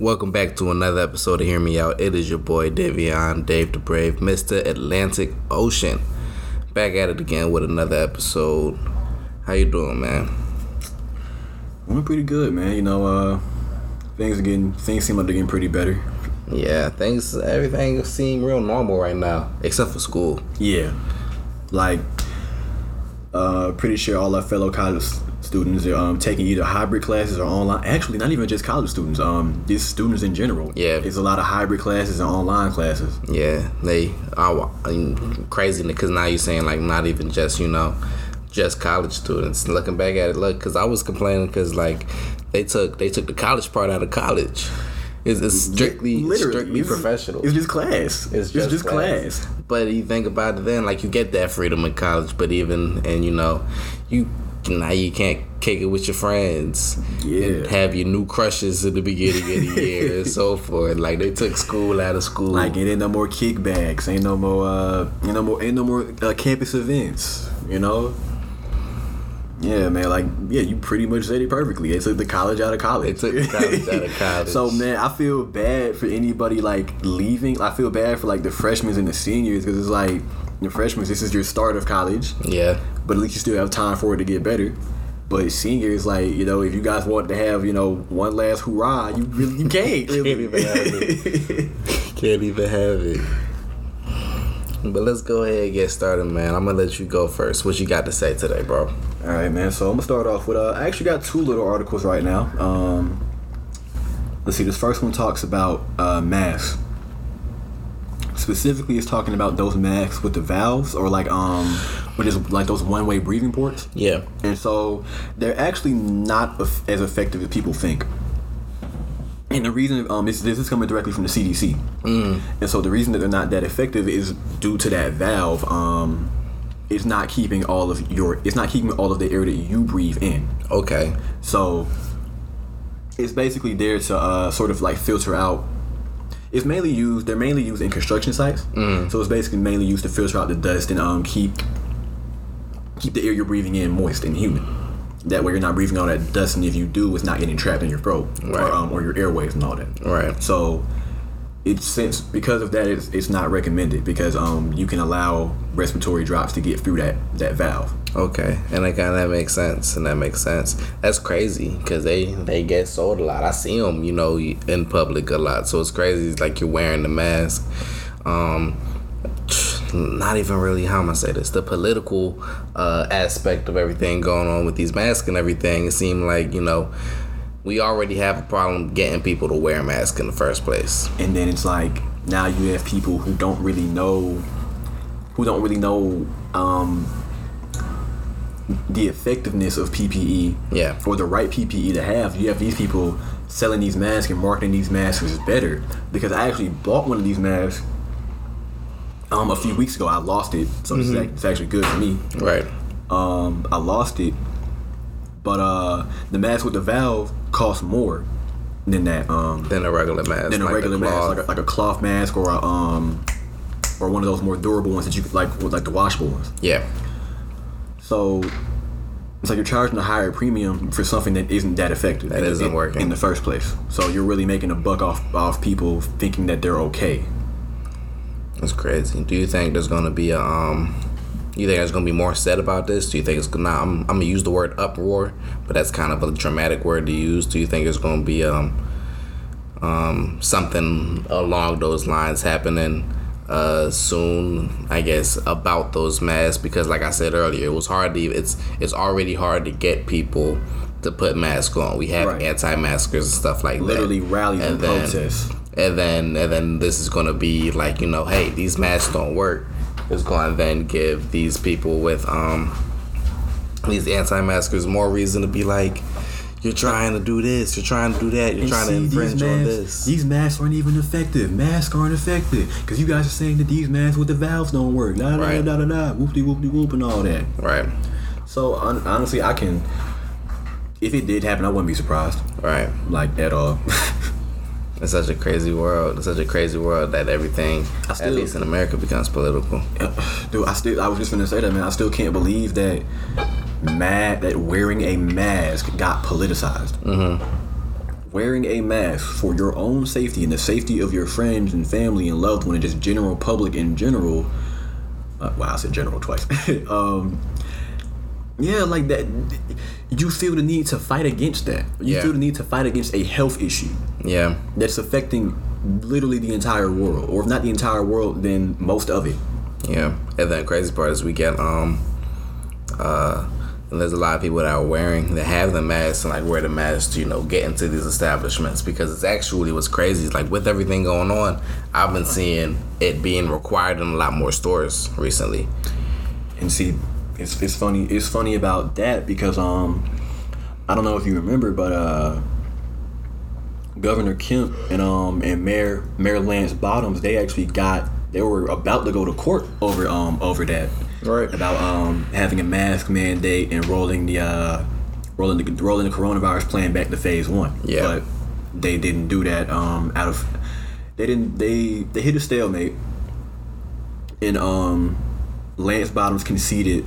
Welcome back to another episode of Hear Me Out. It is your boy Davion, Dave the Brave, Mr. Atlantic Ocean. Back at it again with another episode. How you doing, man? I'm pretty good, man. You know, uh, things are getting things seem like they're getting pretty better. Yeah, things everything seem real normal right now, except for school. Yeah, like, uh, pretty sure all our fellow college students are um, taking either hybrid classes or online. Actually, not even just college students. Um, these students in general. Yeah. it's a lot of hybrid classes and online classes. Yeah, they are crazy because now you're saying like not even just you know just college students. Looking back at it, look, because I was complaining because like they took they took the college part out of college. It's, it's strictly strictly it's, professional. It's just class. It's just, just class. But you think about it, then like you get that freedom in college, but even and you know you now you can't kick it with your friends. Yeah. Have your new crushes in the beginning of the year and so forth. Like they took school out of school. Like it ain't no more kickbacks. Ain't no more. Uh, ain't no more. Ain't no more uh, campus events. You know. Yeah, man. Like, yeah, you pretty much said it perfectly. They took the college out of college. They took the college out of college. so, man, I feel bad for anybody like leaving. I feel bad for like the freshmen and the seniors because it's like the freshmen. This is your start of college. yeah. But at least you still have time for it to get better. But seniors, like you know, if you guys want to have you know one last hurrah, you really you can't. Can't even have it. Can't even have it. But let's go ahead and get started, man. I'm gonna let you go first. What you got to say today, bro? All right, man. So I'm gonna start off with. Uh, I actually got two little articles right now. Um, let's see. This first one talks about uh, masks. Specifically, it's talking about those masks with the valves, or like um, which is like those one-way breathing ports. Yeah. And so they're actually not as effective as people think. And the reason um, this, this is coming directly from the CDC. Mm. And so the reason that they're not that effective is due to that valve. Um, it's not keeping all of your it's not keeping all of the air that you breathe in. Okay. So it's basically there to uh, sort of like filter out. It's mainly used. They're mainly used in construction sites. Mm. So it's basically mainly used to filter out the dust and um keep keep the air you're breathing in moist and humid. That way you're not breathing all that dust, and if you do, it's not getting trapped in your throat Right. or um or your airways and all that. Right. So it's since because of that, it's, it's not recommended because um you can allow respiratory drops to get through that that valve. Okay, and that that makes sense, and that makes sense. That's crazy because they they get sold a lot. I see them, you know, in public a lot. So it's crazy. It's like you're wearing the mask. Um, not even really how am I say this? The political uh, aspect of everything going on with these masks and everything. It seemed like you know we already have a problem getting people to wear masks in the first place. and then it's like now you have people who don't really know who don't really know um, the effectiveness of PPE Yeah. or the right PPE to have. You have these people selling these masks and marketing these masks as better because I actually bought one of these masks um, a few weeks ago. I lost it, so it's, act- it's actually good for me. Right. Um, I lost it, but uh, the mask with the valve costs more than that. Um, Than a regular mask. than a like regular mask, like a, like a cloth mask or a um or one of those more durable ones that you like with like the washable ones. yeah. So it's like you're charging a higher premium for something that isn't that effective. That in, isn't in- working. in the first place. So you're really making a buck off off people thinking that they're okay. That's crazy. Do you think there's gonna be a um? You think there's gonna be more said about this? Do you think it's gonna? I'm, I'm gonna use the word uproar, but that's kind of a dramatic word to use. Do you think there's gonna be um, um, something along those lines happening uh soon? I guess about those masks because, like I said earlier, it was hard to. It's it's already hard to get people to put masks on. We have Right. anti-maskers and stuff like Literally that. rallies and, And protests. And then and then this is gonna be like you know hey these masks don't work it's gonna then give these people with um these anti-maskers more reason to be like you're trying to do this you're trying to do that you're And trying to infringe these on this These masks aren't even effective. Masks aren't effective because you guys are saying that these masks with the valves don't work. Da da Right. da da da. Whoop de whoop de whoop and all that. right So hon- honestly, I can. If it did happen, I wouldn't be surprised, right like at all. it's such a crazy world it's such a crazy world that everything I at still- least in america becomes political Dude, I still, I was just gonna say that, man. I still can't believe that mad that wearing a mask got politicized. Mm-hmm. wearing a mask for your own safety and the safety of your friends and family and loved one and just general public in general. Uh, wow, I said general twice. um, yeah, like that. You feel the need to fight against that. You Yeah. feel the need to fight against a health issue Yeah. that's affecting literally the entire world, or if not the entire world, then most of it. Yeah, and the crazy part is we get um uh there's a lot of people that are wearing that have the masks and like wear the masks to you know get into these establishments because it's actually what's crazy is like with everything going on I've been seeing it being required in a lot more stores recently. And see, it's it's funny. It's funny about that because um, I don't know if you remember, but uh, Governor Kemp and um and Mayor Mayor Lance Bottoms, they actually got they were about to go to court over um over that Right. about um having a mask mandate and rolling the uh rolling the rolling the coronavirus plan back to phase one. Yeah. but they didn't do that um out of they didn't they they hit a stalemate and um Lance Bottoms conceded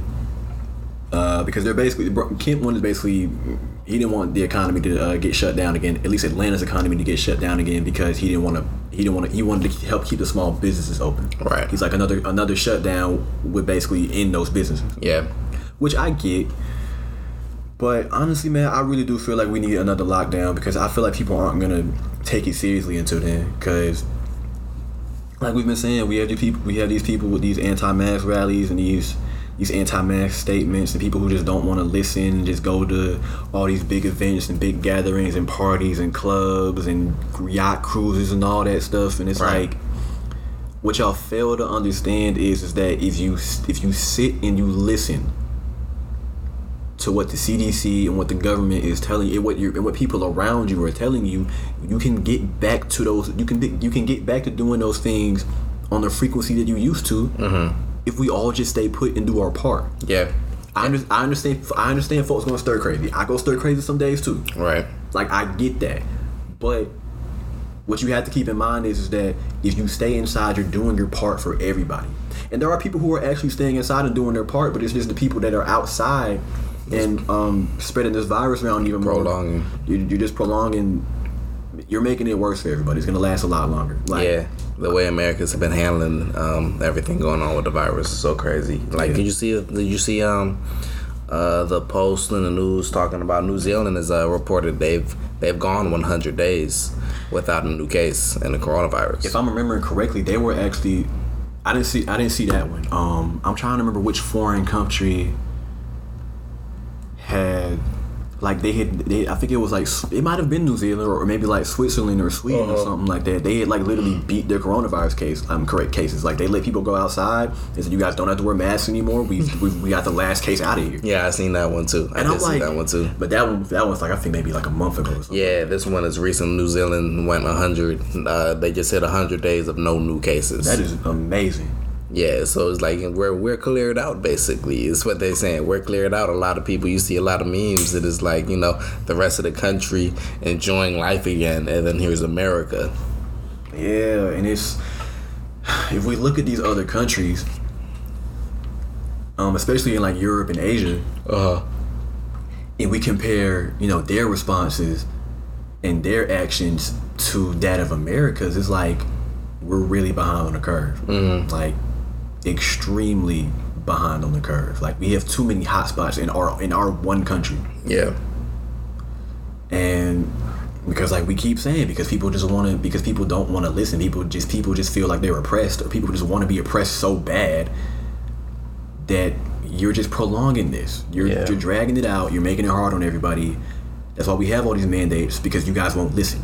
uh, because they're basically Kemp wanted basically he didn't want the economy to uh, get shut down again. At least Atlanta's economy to get shut down again because he didn't want to. He didn't want to. He wanted to help keep the small businesses open. Right. He's like another another shutdown would basically end those businesses, Yeah. which I get. But honestly, man, I really do feel like we need another lockdown because I feel like people aren't gonna take it seriously until then. Because, like we've been saying, we have these people, we have these people with these anti-mask rallies and these these anti-mask statements, and people who just don't want to listen, and just go to all these big events and big gatherings and parties and clubs and yacht cruises and all that stuff. And it's Right. like, what y'all fail to understand is is that if you if you sit and you listen to what the CDC and what the government is telling you, what you and what people around you are telling you, you can get back to those. You can you can get back to doing those things on the frequency that you used to. Mm-hmm. If we all just stay put and do our part. Yeah. I, under, I understand. I understand. Folks going stir crazy. I go stir crazy some days too. Right. Like I get that, but what you have to keep in mind is, is that if you stay inside, you're doing your part for everybody. And there are people who are actually staying inside and doing their part, but it's just the people that are outside and um, spreading this virus around even more. Prolonging. You're, you're just prolonging. You're making it worse for everybody. It's gonna last a lot longer. Like, Yeah, the way Americans have been handling um, everything going on with the virus is so crazy. Like, Yeah. did you see? Did you see um, uh, the post in the news talking about New Zealand has uh, reported they've they've gone 100 days without a new case in the coronavirus. if I'm remembering correctly, they were actually. I didn't see. I didn't see that one. Um, I'm trying to remember which foreign country had, like they had. They, I think it was like it might have been New Zealand or maybe like Switzerland or Sweden or Uh-huh. something like that. They had like literally beat their coronavirus case. Um, correct cases. Like they let people go outside. They said you guys don't have to wear masks anymore. We we, we got the last case out of here. yeah, I seen that one too. I And did I'm see like, that one too. But that one, that was like I think maybe like a month ago or something. Yeah, this one is recent. New Zealand went 100. Uh, they just hit 100 days of no new cases. That is amazing. Yeah, so it's like we're we're cleared out basically. It's what they're saying. We're cleared out. A lot of people you see a lot of memes that is like you know the rest of the country enjoying life again, and then here's America. Yeah, and it's if we look at these other countries, um, especially in like Europe and Asia, uh-huh. and we compare, you know, their responses and their actions to that of America's, it's like we're really behind on the curve. Like extremely behind on the curve. Like we have too many hotspots in our in our one country. yeah, and because like we keep saying because people just want to because people don't want to listen people just people just feel like they're oppressed or people just want to be oppressed so bad that you're just prolonging this you're, Yeah. you're dragging it out you're making it hard on everybody that's why we have all these mandates because you guys won't listen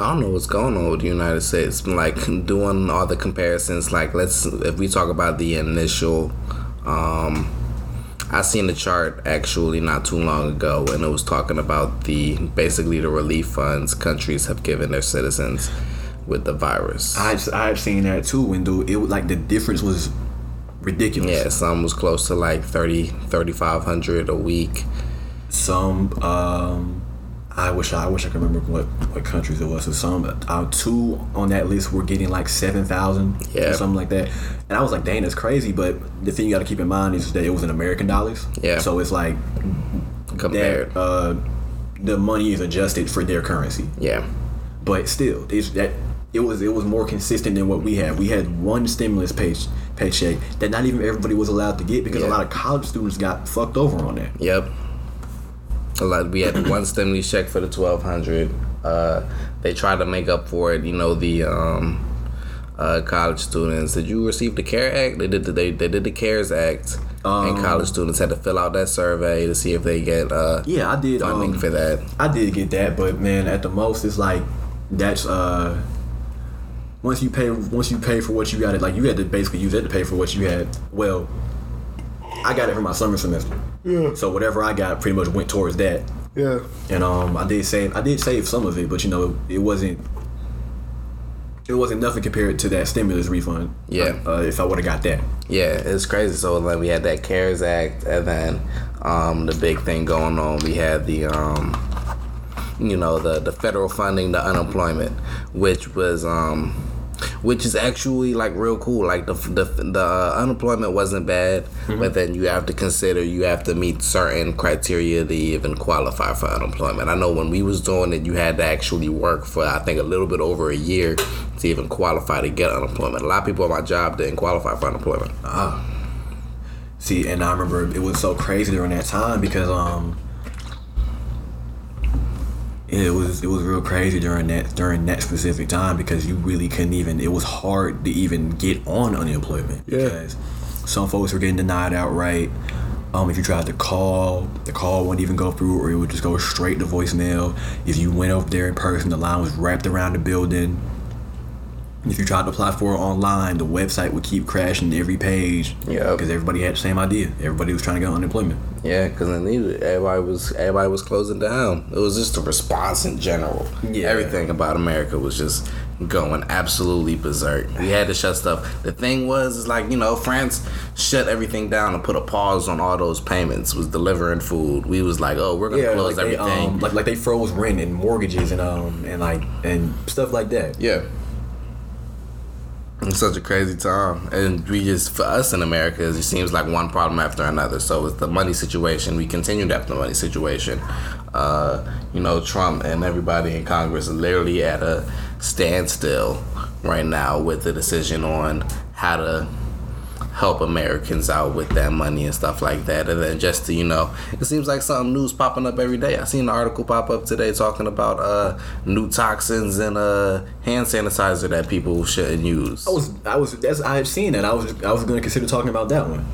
I don't know what's going on with the United States. Like doing all the comparisons. Like let's if we talk about the initial. Um, I seen the chart actually not too long ago, and it was talking about the basically the relief funds countries have given their citizens with the virus. I I've seen that too and dude, it was like the difference was ridiculous Yeah, some was close to like 30, 3,500 a week. some um I wish I, wish I could remember what what countries it was. So some uh, two on that list were getting like seven thousand Yeah. or something like that. And I was like, dang, that's crazy. But the thing you got to keep in mind is that it was in American dollars. Yeah. So it's like Compared. that uh, the money is adjusted for their currency. Yeah. But still, it's that it was it was more consistent than what we had. We had one stimulus page paycheck that not even everybody was allowed to get because Yeah. a lot of college students got fucked over on that. Yep. Lot. We had one stimulus check for the twelve hundred. Uh, they tried to make up for it. You know the um, uh, college students. Did you receive the CARE Act? They did. The, they they did the CARES Act, and Um, college students had to fill out that survey to see if they get uh, Yeah, I did. funding Um, for that. I did get that, but man, at the most, it's like that's uh. Once you pay, once you pay for what you got, it like you had to basically use it to pay for what you had. Well, I got it for my summer semester. Yeah. So whatever I got pretty much went towards that. Yeah. And um, I did save, I did save some of it, but you know, it wasn't, it wasn't nothing compared to that stimulus refund. Yeah. Uh, if I would have got that. Yeah, it's crazy. So like we had that CARES Act, and then um, the big thing going on, we had the um, you know the the federal funding, the unemployment, which was um, which is actually like real cool. Like the the the uh, unemployment wasn't bad, but then you have to consider you have to meet certain criteria to even qualify for unemployment. I know when we was doing it, you had to actually work for I think a little bit over a year to even qualify to get unemployment. A lot of people at my job didn't qualify for unemployment. See, and I remember it was so crazy during that time because um, it was it was real crazy during that during that specific time because you really couldn't even. It was hard to even get on unemployment Yeah. because some folks were getting denied outright. Um, if you tried to call, the call wouldn't even go through, or it would just go straight to voicemail. If you went over there in person, the line was wrapped around the building. If you tried to apply for it online, the website would keep crashing every page. Yep. Because everybody had the same idea. Everybody was trying to get unemployment. Yeah, because then they- everybody was everybody was closing down. It was just a response in general. Yeah. everything about America was just going absolutely berserk. We had to shut stuff. The thing was, is like you know, France shut everything down and put a pause on all those payments. Was delivering food. We was like, oh, we're gonna close like they, everything. um, like like they froze rent and mortgages and um and like and stuff like that. Yeah. It's such a crazy time. And we just, for us in America, it seems like one problem after another. So it's the money situation. We continue to have the money situation. Uh, you know, Trump and everybody in Congress are literally at a standstill right now with the decision on how to help Americans out with that money and stuff like that. And then just to, you know, it seems like something new's popping up every day. I seen an article pop up today talking about uh, new toxins and uh, hand sanitizer that people shouldn't use. I was I was that's I had seen that. I was I was gonna consider talking about that one.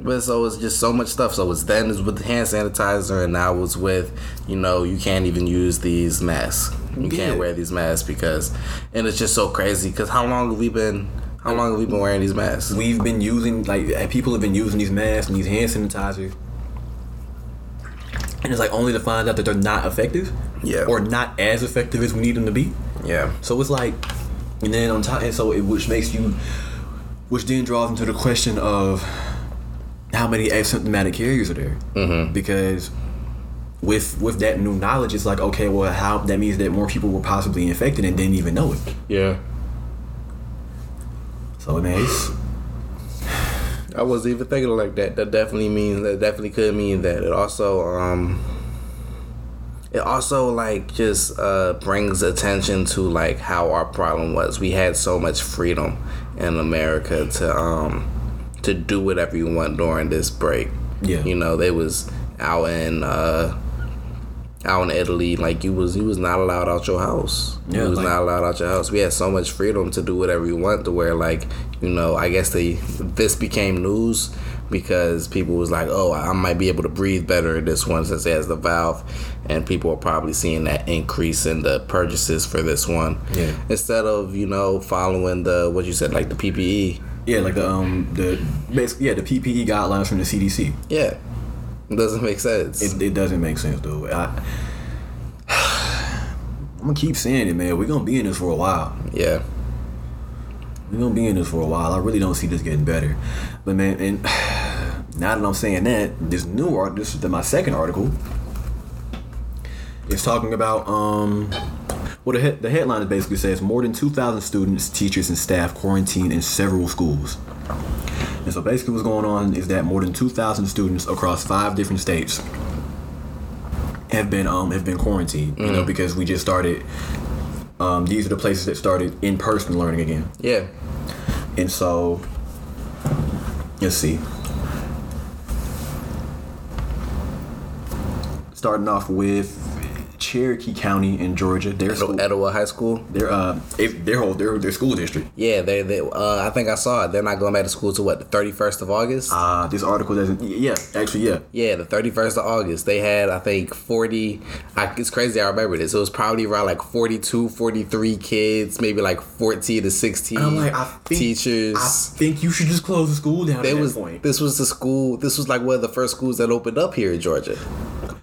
But so it's just so much stuff. So it's then it's with the hand sanitizer, and now it's with, you know, you can't even use these masks. You Yeah. can't wear these masks because, and it's just so crazy. Because how long have we been? How long have we been wearing these masks? We've been using like people have been using these masks and these hand sanitizers. And it's like only to find out that they're not effective. Yeah. Or not as effective as we need them to be. Yeah. So it's like, and then on top, and so it, which makes you, which then draws into the question of how many asymptomatic carriers are there? Mm-hmm. Because with with that new knowledge, it's like okay, well, how that means that more people were possibly infected and didn't even know it. Yeah. So it's, I wasn't even thinking like that. That definitely means that definitely could mean that. It also um it also like just uh brings attention to like how our problem was. We had so much freedom in America to um to do whatever you want during this break. Yeah. You know, they was out in uh out in Italy, like you was you was not allowed out your house. Yeah, you was like- not allowed out your house. We had so much freedom to do whatever we want to where like, you know, I guess they this became news because people was like, Oh, I might be able to breathe better in this one since it has the valve and people are probably seeing that increase in the purchases for this one. Yeah. Instead of, you know, following the what you said, like the PPE. yeah, like the um the basically yeah the PPE guidelines from the CDC. Yeah. It doesn't make sense. It, it doesn't make sense though. I, I'm gonna keep saying it, man. We're gonna be in this for a while. yeah. We're gonna be in this for a while. I really don't see this getting better. But man, and now that I'm saying that, this new art, this is my second article. It's talking about um, well the he- the headline basically says more than 2,000 students, teachers, and staff quarantined in several schools. And so basically, what's going on is that more than 2,000 students across five different states have been um have been quarantined. You know, because we just started. Um, these are the places that started in person learning again, Yeah. and so let's see. Starting off with Cherokee County in Georgia, their school, Etowah High School. their uh, it- their whole their their school district. Yeah, they they. Uh, I think I saw it. They're not going back to school to what the thirty first of August. Uh, this article doesn't. Yeah, actually, yeah. Yeah, the 31st of August. They had, I think, 40. I, it's crazy, I remember this. It was probably around like 42, 43 kids, maybe like 14 to 16 I'm like, I think, teachers. I think you should just close the school down They at that was point. this was the school. This was like one of the first schools that opened up here in Georgia.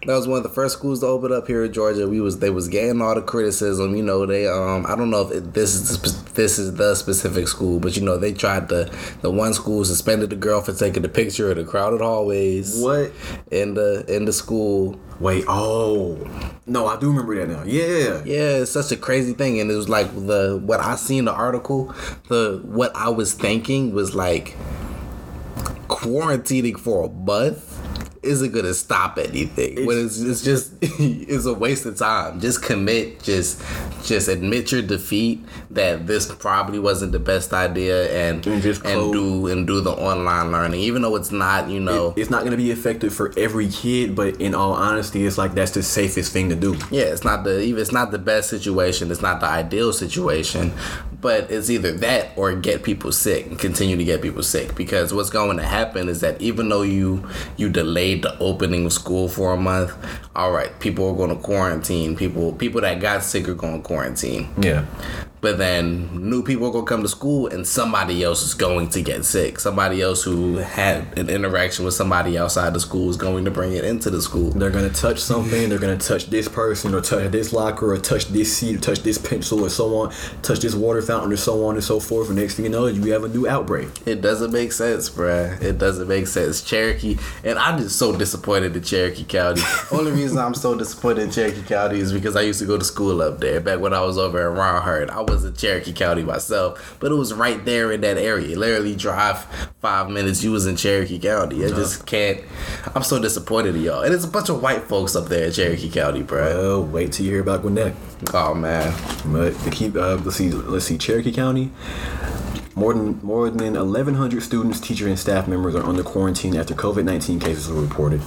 That was one of the first schools to open up here in Georgia. We was they was getting all the criticism. You know they um I don't know if it, this is the, this is the specific school, but you know they tried to the one school suspended the girl for taking the picture of the crowded hallways. What? in the in the school? Wait, oh. No, I do remember that now. Yeah. Yeah, it's such a crazy thing, and it was like the what I seen the article, the what I was thinking was like quarantining for a month isn't gonna stop anything. when it's, it's just it's a waste of time. Just commit. Just just admit your defeat that this probably wasn't the best idea, and And just and do and do the online learning, even though it's not. You know, It's not going to be effective for every kid, but in all honesty, it's like that's the safest thing to do. Yeah, it's not the even it's not the best situation. It's not the ideal situation, but it's either that or get people sick and continue to get people sick. Because what's going to happen is that even though you you delayed the opening of school for a month, all right, people are going to quarantine. People people that got sick are going to quarantine. Yeah. But then new people are gonna come to school and somebody else is going to get sick. Somebody else who had an interaction with somebody outside the school is going to bring it into the school. They're going to touch something. They're going to touch this person or touch this locker or touch this seat or touch this pencil or so on, touch this water fountain or so on and so forth. And next thing you know, you have a new outbreak. It doesn't make sense, bruh. It doesn't make sense. Cherokee, and I'm just so disappointed in Cherokee County. Only reason I'm so disappointed in Cherokee County is because I used to go to school up there back when I was over in Ronhard. I was in Cherokee County myself, but it was right there in that area. Literally drive five minutes, you was in Cherokee County. I just can't. I'm so disappointed in y'all. And it's a bunch of white folks up there in Cherokee County, bro. Well, wait till you hear about Gwinnett. Oh man. But to keep, uh, let's see, let's see, Cherokee County. More than more than 1,100 students, teachers, and staff members are under quarantine after COVID-19 cases were reported.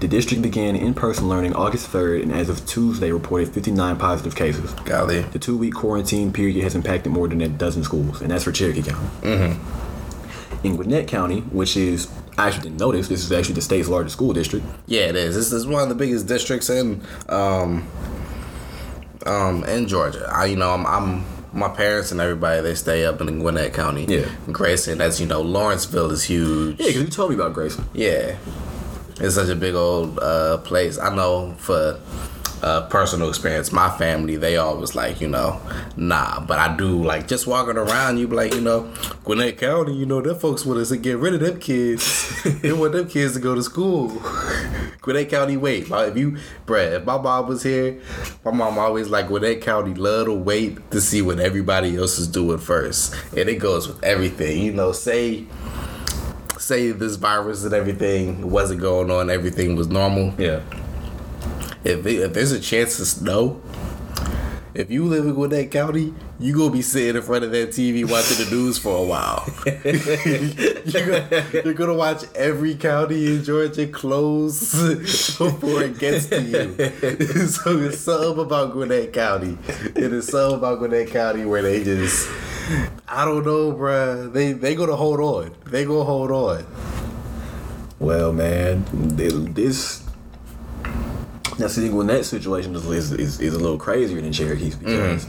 The district began in-person learning August 3rd, and as of Tuesday, reported 59 positive cases. Golly. The two-week quarantine period has impacted more than a dozen schools, and that's for Cherokee County. Mm-hmm. In Gwinnett County, which is I actually didn't notice, this is actually the state's largest school district. Yeah, it is. This is one of the biggest districts in um um in Georgia. I you know I'm, I'm my parents and everybody they stay up in Gwinnett County. Yeah. Grayson. That's you know Lawrenceville is huge. Yeah, because you told me about Grayson. Yeah. It's such a big old uh, place. I know for uh, personal experience, my family, they always like, you know, nah. But I do, like, just walking around, you be like, you know, Gwinnett County, you know, them folks want us to get rid of them kids. they want them kids to go to school. Gwinnett County, wait. If you, bruh, if my mom was here, my mom always like, Gwinnett County love to wait to see what everybody else is doing first. And it goes with everything. You know, say say this virus and everything wasn't going on, everything was normal. Yeah. If, it, if there's a chance to snow, if you live in Gwinnett County, you gonna be sitting in front of that TV watching the news for a while. you're, gonna, you're gonna watch every county in Georgia close before it gets to you. so it's something about Gwinnett County. It is something about Gwinnett County where they just, I don't know, bruh. They they gonna hold on. They gonna hold on. Well, man, th- this. Now, see, when that situation is, is, is, a little crazier than Cherokee's because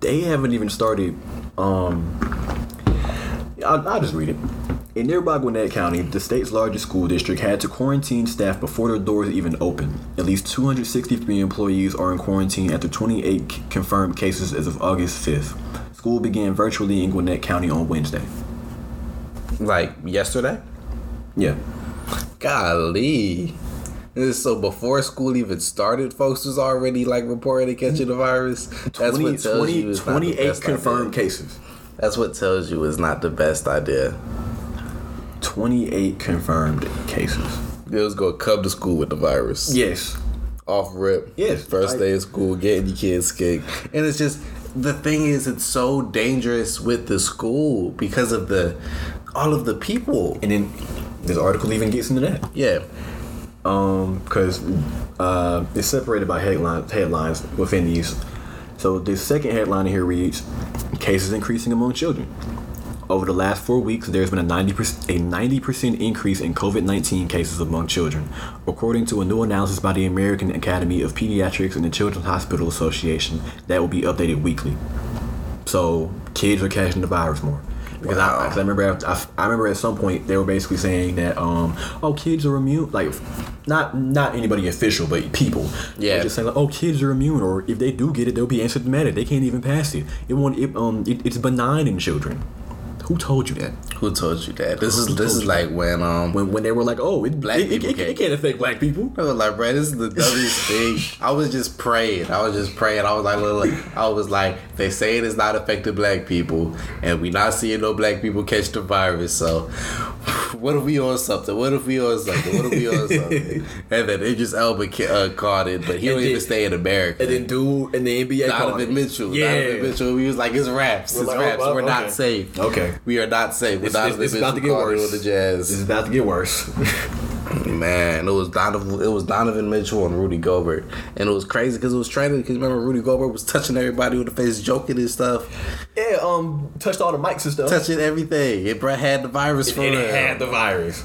they haven't even started. Um, I'll, I'll just read it. In nearby Gwinnett County, the state's largest school district had to quarantine staff before their doors even opened. At least 263 employees are in quarantine after 28 confirmed cases as of August 5th. School began virtually in Gwinnett County on Wednesday. Like yesterday. Yeah. Golly. So before school even started, folks was already like reporting catching the virus. That's 20, what tells 20 you it's not the 28 confirmed idea. cases. That's what tells you it's not the best idea. 28 confirmed cases. They was gonna come to school with the virus. Yes. off rip. Yes, First day of school, getting your kids kicked. And it's just the thing is it's so dangerous with the school because of the all of the people. And then this article even gets into that. Yeah. um because uh it's separated by headlines headlines within these so the second headline here reads cases increasing among children over the last four weeks, there's been a 90% a 90% increase in COVID-19 cases among children, according to a new analysis by the American Academy of Pediatrics and the Children's Hospital Association that will be updated weekly. So kids are catching the virus more. Because I, I remember, at- I, I remember at some point they were basically saying that, um, oh, kids are immune. Like, not not anybody official, but people. Yeah. They're just saying like, oh, kids are immune, or if they do get it, they'll be asymptomatic. They can't even pass it. It won't. It, um, it, it's benign in children. Who told you that? Who told you that? This is this is like when um When when they were like, oh, it, Black it, it, people it, can't- it can't affect black people. I was like, bro, this is the dumbest thing. I was just praying. I was just praying. I was like, look. I was like, they say it is not affecting black people, and we not seeing no black people catch the virus. So, what if we on something? What if we on something? What if we on something? and then Idris Elba uh, caught it, but he And don't even stay in America. And then dude in the NBA, Donovan. Mitchell. Yeah. Donovan Mitchell. We was like, it's raps. We're It's like, raps. oh, oh, We're not safe. Okay. We are not safe. It's, it's, Donovan it's about to get it worse. with the Jazz. This is about to get worse. Man, it was Donovan. It was Donovan Mitchell and Rudy Gobert, and it was crazy because it was training. Because remember, Rudy Gobert was touching everybody with the face, joking and stuff, yeah, um, touched all the mics and stuff. touching everything. It had the virus for and real. it had the virus.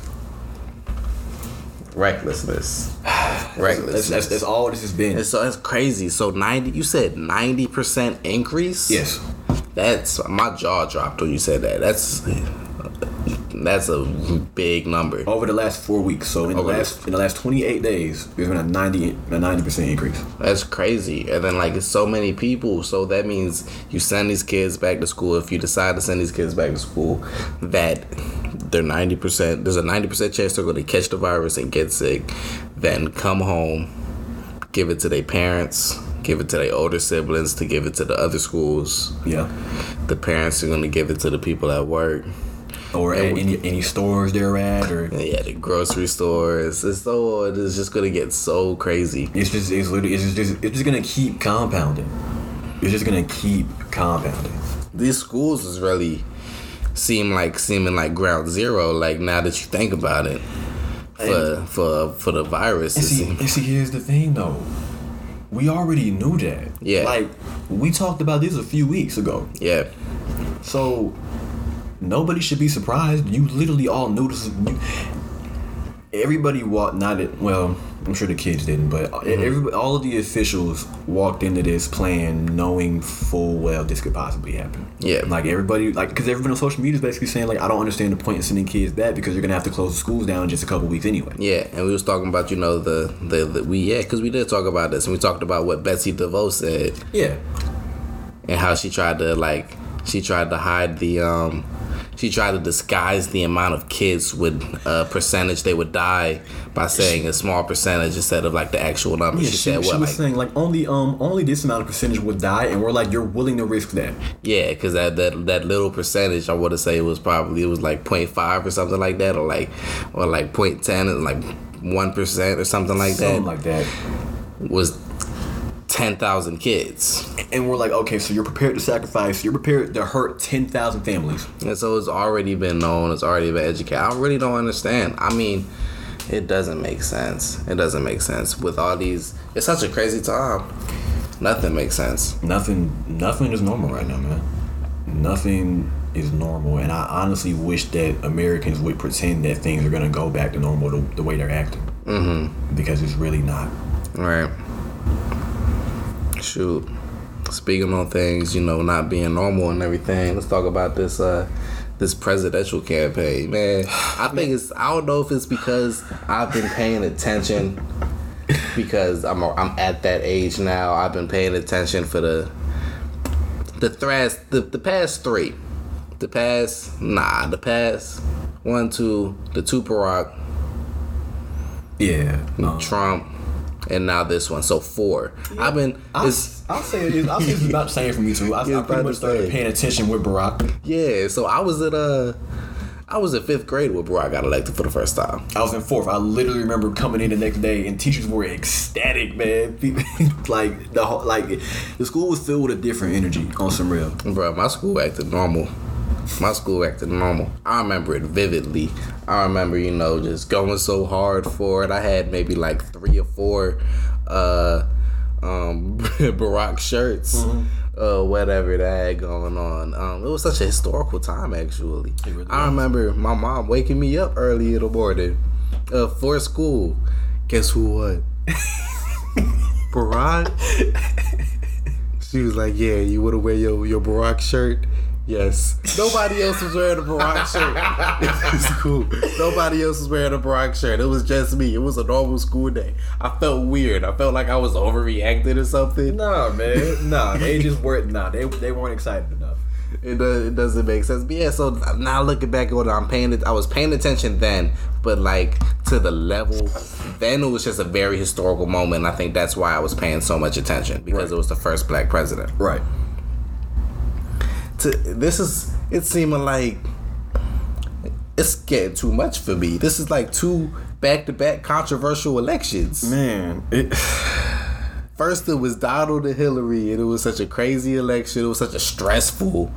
recklessness. That's, recklessness. that's, that's all this has been. and so that's crazy. So ninety, you said ninety percent increase. yes. that's my jaw dropped when you said that. That's that's a big number. Over the last four weeks, so in the Over the- last in the last twenty eight days, there's been a ninety a ninety percent increase. That's crazy. And then like it's so many people. So that means you send these kids back to school. If you decide to send these kids back to school, that they're ninety percent. There's a ninety percent chance they're going to catch the virus and get sick. Then come home, give it to their parents, give it to their older siblings, to give it to the other schools. Yeah. The parents are going to give it to the people at work. Or at we- any any stores they're at, or yeah, the grocery stores. It's so it's just going to get so crazy. it's just it's literally it's just it's just gonna keep compounding. It's just gonna keep compounding. these schools is really seem like seeming like ground zero. Like now that you think about it, for for for the virus, And it see, and see, here's the thing though. We already knew that. Yeah. Like we talked about this a few weeks ago. yeah, So nobody should be surprised. You literally all knew this. You, everybody walked not it. Well, I'm sure the kids didn't, but everybody, all of the officials walked into this plan knowing full well this could possibly happen. Yeah. Like everybody, like because everybody on social media is basically saying like, I don't understand the point in sending kids back because you're gonna have to close the schools down in just a couple weeks anyway. yeah. And we was talking about you know the the, the we yeah because we did talk about this and we talked about what Betsy DeVos said Yeah. and how she tried to like she tried to hide the um she tried to disguise the amount of kids with a percentage they would die by saying a small percentage instead of like the actual number. Yeah, she, she, said she what was like saying like only um only this amount of percentage would die, and we're like you're willing to risk that. Yeah, because that, that that little percentage, I want to say it was probably it was like 0.5 or something like that, or like or like 0.10, like one percent or something like Something that Something like that. was ten thousand kids, And we're like, okay, so you're prepared to sacrifice, you're prepared to hurt 10,000 families. and so it's already been known, it's already been educated. I really don't understand. I mean, it doesn't make sense. It doesn't make sense with all these. It's such a crazy time. Nothing makes sense. Nothing, nothing is normal right now, man. Nothing is normal. And I honestly wish that Americans would pretend that things are going to go back to normal the, the way they're acting. Mm-hmm. Because it's really not. Right. Shoot. Speaking on things, you know, not being normal and everything, let's talk about this uh this presidential campaign. Man, I think it's I don't know if it's because I've been paying attention because I'm I'm at that age now. I've been paying attention for the the threats the, the past three. The past nah, the past one, two, the two Barack, Yeah. Um, Trump, and now this one. So four. I've been I'll, it's I'll say it is. I'll say it's about the same for me too. I, Yeah, I pretty much started say. paying attention with Barack. yeah. So I was at uh I was in fifth grade when Barack got elected for the first time. I was in fourth. I literally remember coming in the next day and teachers were ecstatic, man. Like the whole, like the school was filled with a different energy on some real. Bro, my school acted normal. My school acted normal. I remember it vividly. I remember, you know, just going so hard for it. I had maybe like three or four uh um Barack shirts. Uh, whatever that had going on. Um, it was such a historical time, actually. really I remember my mom waking me up early in the morning uh, for school. Guess who what? Barack? She was like, "Yeah, you want to wear your your Barack shirt." Yes. Nobody else was wearing a Barack shirt. it's cool. Nobody else was wearing a Barack shirt. It was just me. It was a normal school day. I felt weird. I felt like I was overreacting or something. Nah, man. Nah, they just weren't. Nah, they they weren't excited enough. It, does, it doesn't make sense. But yeah, so now looking back on it, I'm paying it. I was paying attention then, but like to the level, then it was just a very historical moment. And I think that's why I was paying so much attention because it was the first black president. Right. To this is it's seeming like it's getting too much for me. This is like two back to back controversial elections. Man, it. First it was Donald and Hillary, and it was such a crazy election. It was such a stressful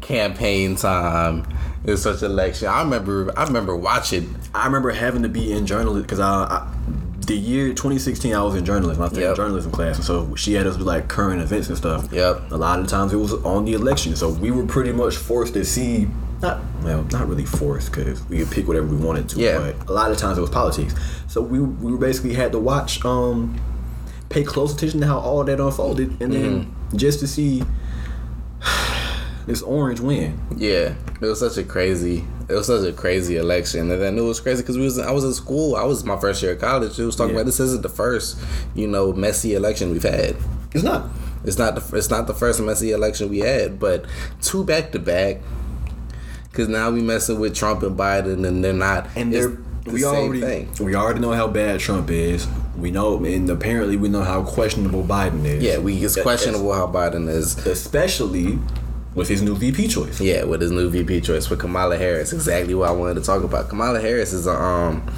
campaign time. It was such an election. I remember I remember watching I remember having to be in journalism because I, I, the year 2016, I was in journalism. I was taking Yep. journalism class, and so she had us do like current events and stuff. Yep. A lot of times it was on the election, so we were pretty much forced to see. Not well, not really forced because we could pick whatever we wanted to. Yeah. But a lot of times it was politics. So we we basically had to watch, um, pay close attention to how all that unfolded, and then Mm-hmm. just to see this orange win. Yeah, it was such a crazy. It was such a crazy election, and then it was crazy because we was. I was in school. I was my first year of college. It was talking Yeah. about this isn't the first, you know, messy election we've had. It's not. It's not the it's not the first messy election we had, but two back to back. Because now we messing with Trump and Biden, and they're not. and they're the we same already thing. we already know how bad Trump is. We know, and apparently we know how questionable Biden is. Yeah, we it's questionable how Biden is. especially with his new VP choice. Yeah, with his new VP choice for Kamala Harris, exactly what I wanted to talk about. Kamala Harris is a um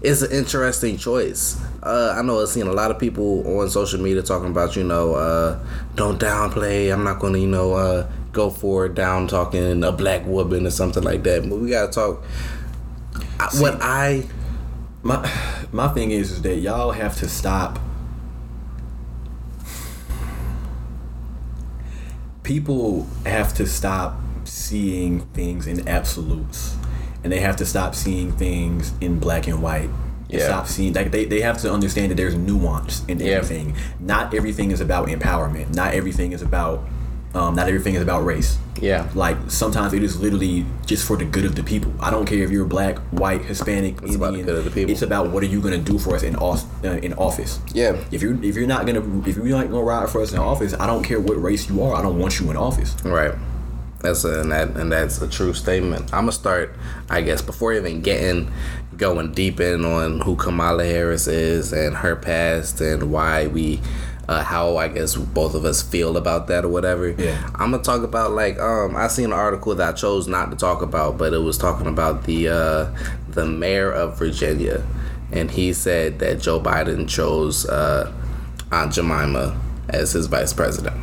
is an interesting choice. Uh, I know I've seen a lot of people on social media talking about you know uh, don't downplay. I'm not going to you know uh, go for down talking a black woman or something like that. But we gotta talk. I, what I My my thing is is that y'all have to stop. People have to stop seeing things in absolutes, and they have to stop seeing things in black and white. Yeah. Stop seeing like they, they have to understand that there's nuance in Yeah. everything. Not everything is about empowerment. Not everything is about um, not everything is about race. Yeah Like sometimes it is literally just for the good of the people. I don't care if you're black, white, Hispanic, It's about the good of the people. It's about what are you gonna do for us in off, uh, in office. yeah If you if you're not gonna if you're not gonna ride for us in office, I don't care what race you are. I don't want you in office. Right. That's a, and that and that's a true statement. I'm gonna start, I guess, before even getting going deep in on who Kamala Harris is and her past and why we, uh, how I guess both of us feel about that or whatever. Yeah. I'm gonna talk about like um I seen an article that I chose not to talk about, but it was talking about the uh, the mayor of Virginia, and he said that Joe Biden chose uh, Aunt Jemima as his vice president.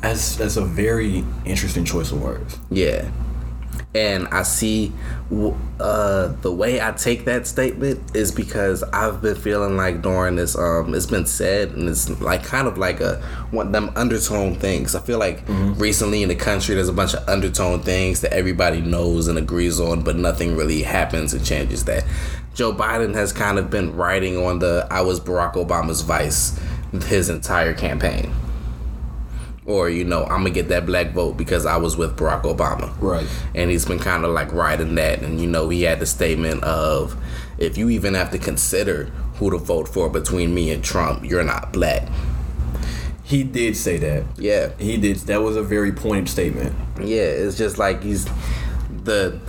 That's that's a very interesting choice of words. Yeah. And I see uh, the way I take that statement is because I've been feeling like during this, um, it's been said, and it's like kind of like a one of them undertone things. I feel like recently in the country, there's a bunch of undertone things that everybody knows and agrees on, but nothing really happens and changes that. Joe Biden has kind of been riding on the I was Barack Obama's vice his entire campaign or you know i'm gonna get that black vote because i was with barack obama Right. and he's been kind of like riding that and you know he had the statement of if you even have to consider who to vote for between me and trump you're not black He did say that. yeah He did. That was a very pointed statement. yeah it's just like he's the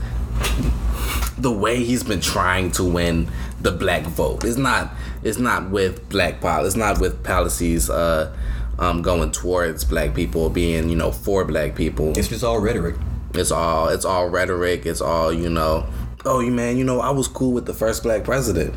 the way he's been trying to win the black vote it's not it's not with black pol it's not with policies uh um going towards black people being you know for black people It's just all rhetoric. It's all it's all rhetoric. It's all you know. Oh, you man, you know I was cool with the first black president.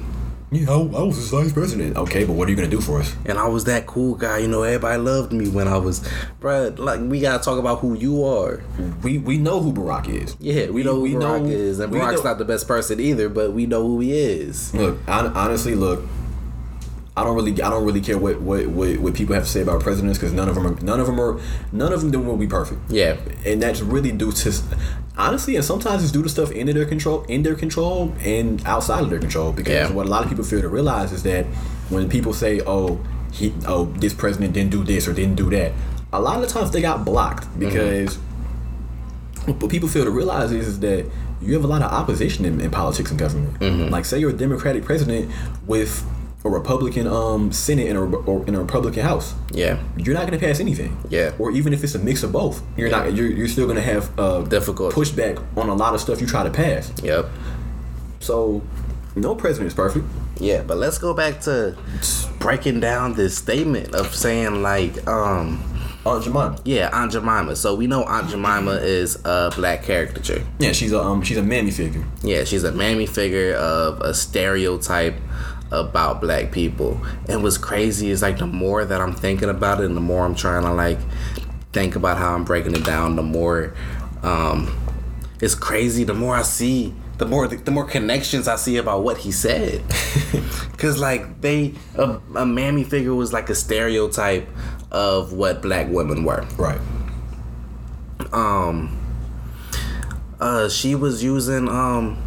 Yeah, I, I was his vice president. Okay, but what are you gonna do for us? and I was that cool guy. You know, everybody loved me when I was, bruh. Like we gotta talk about who you are. We we know who Barack is. Yeah, we, know who Barack is, and Barack's know- not the best person either, but we know who he is. Look, hon- honestly, look. I don't really, I don't really care what what, what, what people have to say about presidents because none of them are, none of them are, none of them will be perfect. Yeah, and that's really due to honestly and sometimes it's due to stuff in their control in their control and outside of their control because Yeah. what a lot of people fail to realize is that when people say oh he oh this president didn't do this or didn't do that a lot of the times they got blocked mm-hmm. because what people fail to realize is, is that you have a lot of opposition in, in politics and government mm-hmm. like say you're a democratic president with a republican um senate and a, or in a republican house yeah, you're not going to pass anything. Yeah. Or even if it's a mix of both, you're Yeah. not. You're, you're still going to have uh, Difficult. pushback on a lot of stuff you try to pass. yep, So, no president is perfect. yeah. But let's go back to breaking down this statement of saying like, um, Aunt Jemima. yeah, Aunt Jemima. So we know Aunt Jemima is a black caricature. Yeah, she's a um she's a mammy figure. Yeah, she's a mammy figure of a stereotype about black people. And what's crazy is like the more that I'm thinking about it and the more I'm trying to like think about how I'm breaking it down, the more um it's crazy, the more I see the more the, more connections I see about what he said. Cause like they a, a mammy figure was like a stereotype of what black women were. Right. Um uh she was using um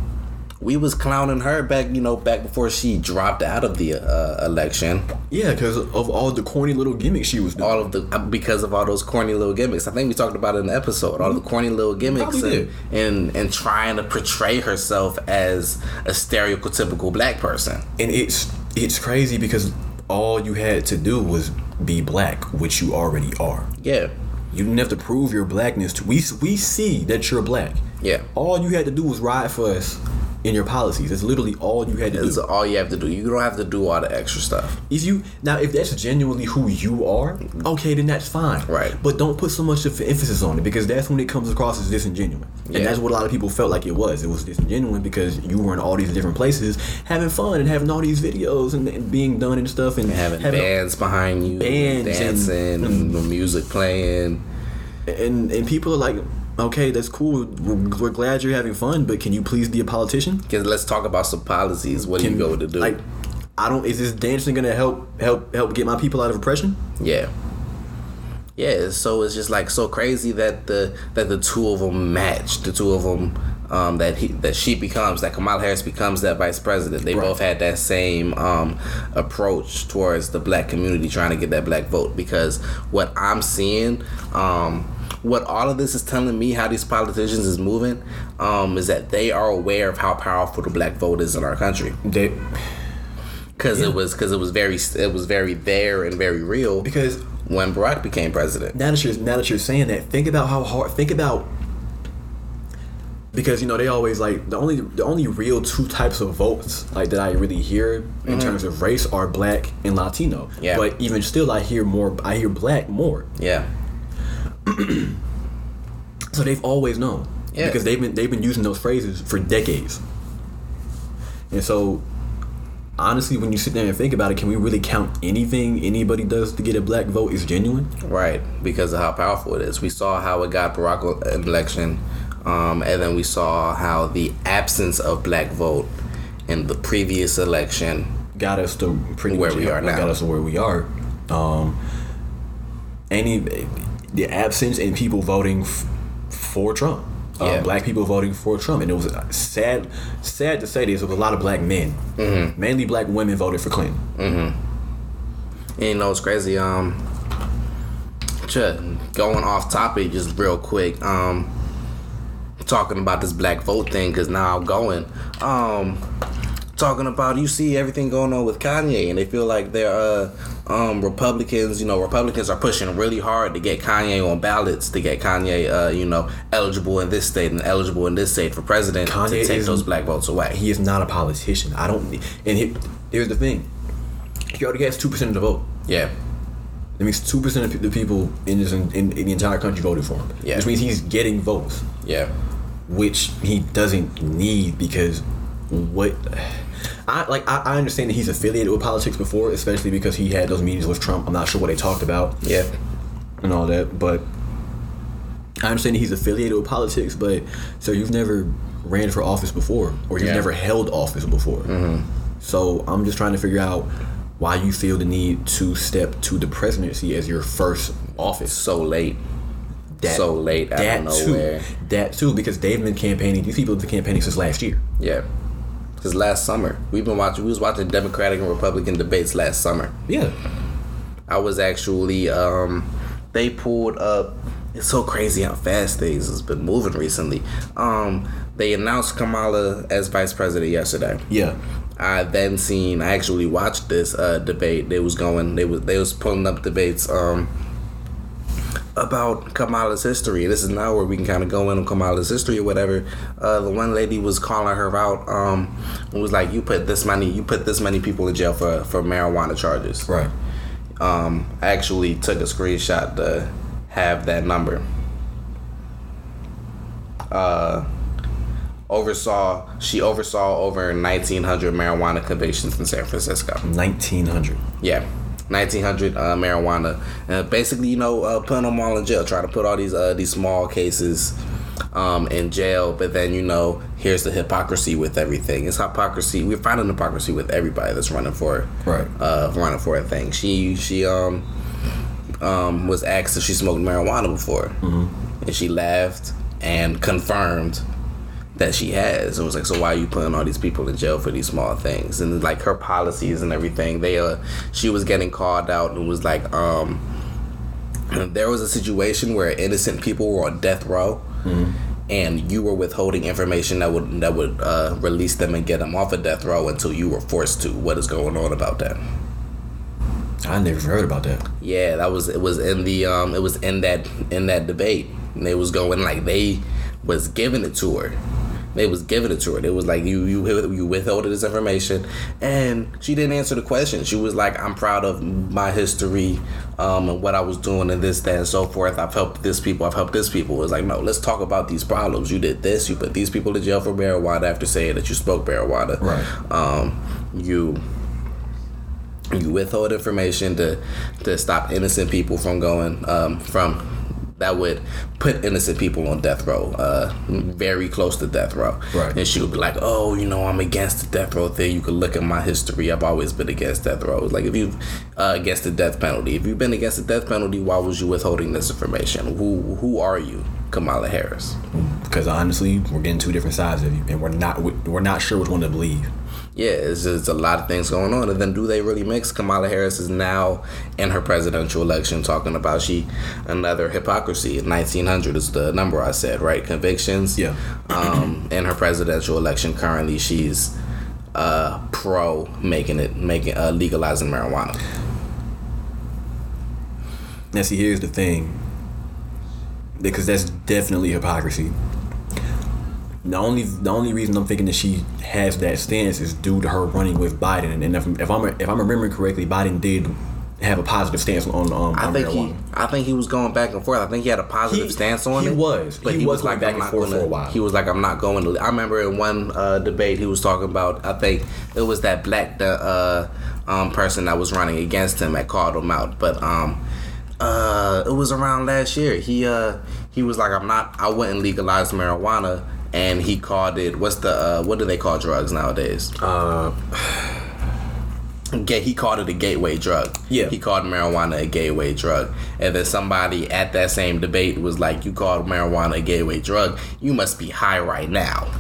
we was clowning her back, you know, back before she dropped out of the uh, election. Yeah, because of all the corny little gimmicks she was doing. All of the uh, because of all those corny little gimmicks. I think we talked about it in the episode. All the corny little gimmicks and, and and trying to portray herself as a stereotypical black person. and it's it's crazy because all you had to do was be black, which you already are. Yeah, You didn't have to prove your blackness. To, we we see that you're black. yeah. All you had to do was ride for us in your policies. It's literally all you had to That's do. all you have to do. You don't have to do all the extra stuff. If you now, if that's genuinely who you are, okay, then that's fine. Right. But don't put so much of emphasis on it because that's when it comes across as disingenuous, Yeah. and that's what a lot of people felt like it was. It was disingenuous because you were in all these different places having fun and having all these videos and, and being done and stuff and Having bands behind you, Bands and- dancing, and, the music playing. and and people are like, okay, that's cool. We're, we're glad you're having fun, but can you please be a politician? Because let's talk about some policies. What Can are you going to do? Like, I don't. Is this dancing gonna help help help get my people out of oppression? yeah, yeah. So it's just like so crazy that the that the two of them match. The two of them. Um, that he that she becomes that Kamala Harris becomes that vice president. They Right. both had that same um, approach towards the black community, trying to get that black vote. Because what I'm seeing, um, what all of this is telling me, how these politicians is moving, um, is that they are aware of how powerful the black vote is in our country. They because it was because it was very it was very there and very real because when Barack became president. now that you're now that you're saying that, think about how hard. Think about because you know they always like the only the only real two types of votes like that I really hear in terms of race are black and Latino. Mm-hmm. Yeah. But even still, I hear more. I hear black more. Yeah, So they've always known. Yeah. Because they've been they've been using those phrases for decades. And so honestly when you sit there and think about it, can we really count anything anybody does to get a black vote is genuine? right. Because of how powerful it is. We saw how it got Barack election, um, and then we saw how the absence of black vote in the previous election. Got us to pretty Where we are now. Got us to where we are. Um any the absence in people voting f- for Trump. Uh, Yeah. black people voting for Trump, and it was sad. Sad to say this, it was a lot of black men, Mm-hmm. mainly black women voted for Clinton. And you know it's crazy. Um, just going off topic, just real quick. Um, talking about this black vote thing because now I'm going. Um, talking about you see everything going on with Kanye, and they feel like they're uh, um, Republicans. You know, Republicans are pushing really hard to get Kanye on ballots, to get Kanye, uh, you know, eligible in this state and eligible in this state for president Kanye to take those black votes away. he is not a politician. I don't. And he, here's the thing: he already has two percent of the vote. yeah, That means two percent of the people in this in, in, the entire country voted for him. Yeah. Which means he's getting votes, Yeah. which he doesn't need because what. I like. I, I understand that he's affiliated with politics before, especially because he had those meetings with Trump. I'm not sure what they talked about Yeah. and all that, but I understand that he's affiliated with politics. But so you've never ran for office before, or you've Yeah. never held office before. Mm-hmm. So I'm just trying to figure out why you feel the need to step to the presidency as your first office. So late. so late out that of nowhere. too. That too, because they've been campaigning. These people have been campaigning since last year. Yeah. Because last summer we've been watching. We was watching Democratic and Republican debates last summer. Yeah. I was actually. um They pulled up. It's so crazy how fast things has been moving recently. Um, they announced Kamala as vice president yesterday. Yeah. I then seen. I actually watched this uh, debate. They was going. They was they was pulling up debates. Um, about Kamala's history. This is now where we can kind of go in on Kamala's history or whatever. Uh, the one lady was calling her out. Um, and was like, "You put this many. You put this many people in jail for for marijuana charges." Right. Um, I actually took a screenshot to have that number. Uh, oversaw. She oversaw over 1,900 marijuana convictions in San Francisco. 1900. Yeah. 1900 uh, marijuana. Uh, basically, you know, uh, putting them all in jail. Try to put all these uh, these small cases um, in jail. But then, you know, here's the hypocrisy with everything. It's hypocrisy. We're finding hypocrisy with everybody that's running for Right. uh, running for a thing. She she um um was asked if she smoked marijuana before, and she laughed and confirmed that she has. It was like, so why are you putting all these people in jail for these small things? And like her policies and everything, they uh, she was getting called out and was like, um, there was a situation where innocent people were on death row. And you were withholding information that would that would uh, release them and get them off of death row until you were forced to. What is going on about that? I never heard about that. Yeah, that was it. Was in the um, it was in that in that debate. And they was going like they was giving it to her. They was giving it to her. It was like you you you withheld this information, and she didn't answer the question. She was like, "I'm proud of my history, um, and what I was doing, and this, that, and so forth. I've helped this people. I've helped this people." It was like, no, let's talk about these problems. You did this. You put these people in jail for marijuana after saying that you spoke marijuana. Right. Um, you you withhold information to to stop innocent people from going um, from that would put innocent people on death row, uh, very close to death row. Right. And she would be like, "Oh, you know, I'm against the death row thing. You can look at my history. I've always been against death row. Like, if you uh, against the death penalty, if you've been against the death penalty, why was you withholding this information? Who who are you, Kamala Harris? Because honestly, we're getting two different sides of you, and we're not we're not sure which one to believe. Yeah, it's just a lot of things going on. And then do they really mix? Kamala Harris is now in her presidential election talking about she another hypocrisy. 1900 is the number I said, right? Convictions. Yeah. Um, in her presidential election currently, she's uh, pro making it making uh, legalizing marijuana. Now, see, here's the thing, because that's definitely hypocrisy. The only the only reason I'm thinking that she has that stance is due to her running with Biden, and if, if I'm if I'm remembering correctly, Biden did have a positive stance on um. I on think marijuana. he, I think he was going back and forth. I think he had a positive He- stance on it. he it. was. but He he, was was, going like, back I'm and forth gonna, for a while. He was like, I'm not going to. I remember in one uh, debate he was talking about. I think it was that black the uh, um, person that was running against him that called him out. But um, uh, it was around last year. He uh, he was like, I'm not. I wouldn't legalize marijuana. And he called it. What's the uh, what do they call drugs nowadays? Uh, he called it a gateway drug. Yeah. He called marijuana a gateway drug. And then somebody at that same debate was like, You called marijuana a gateway drug. You must be high right now.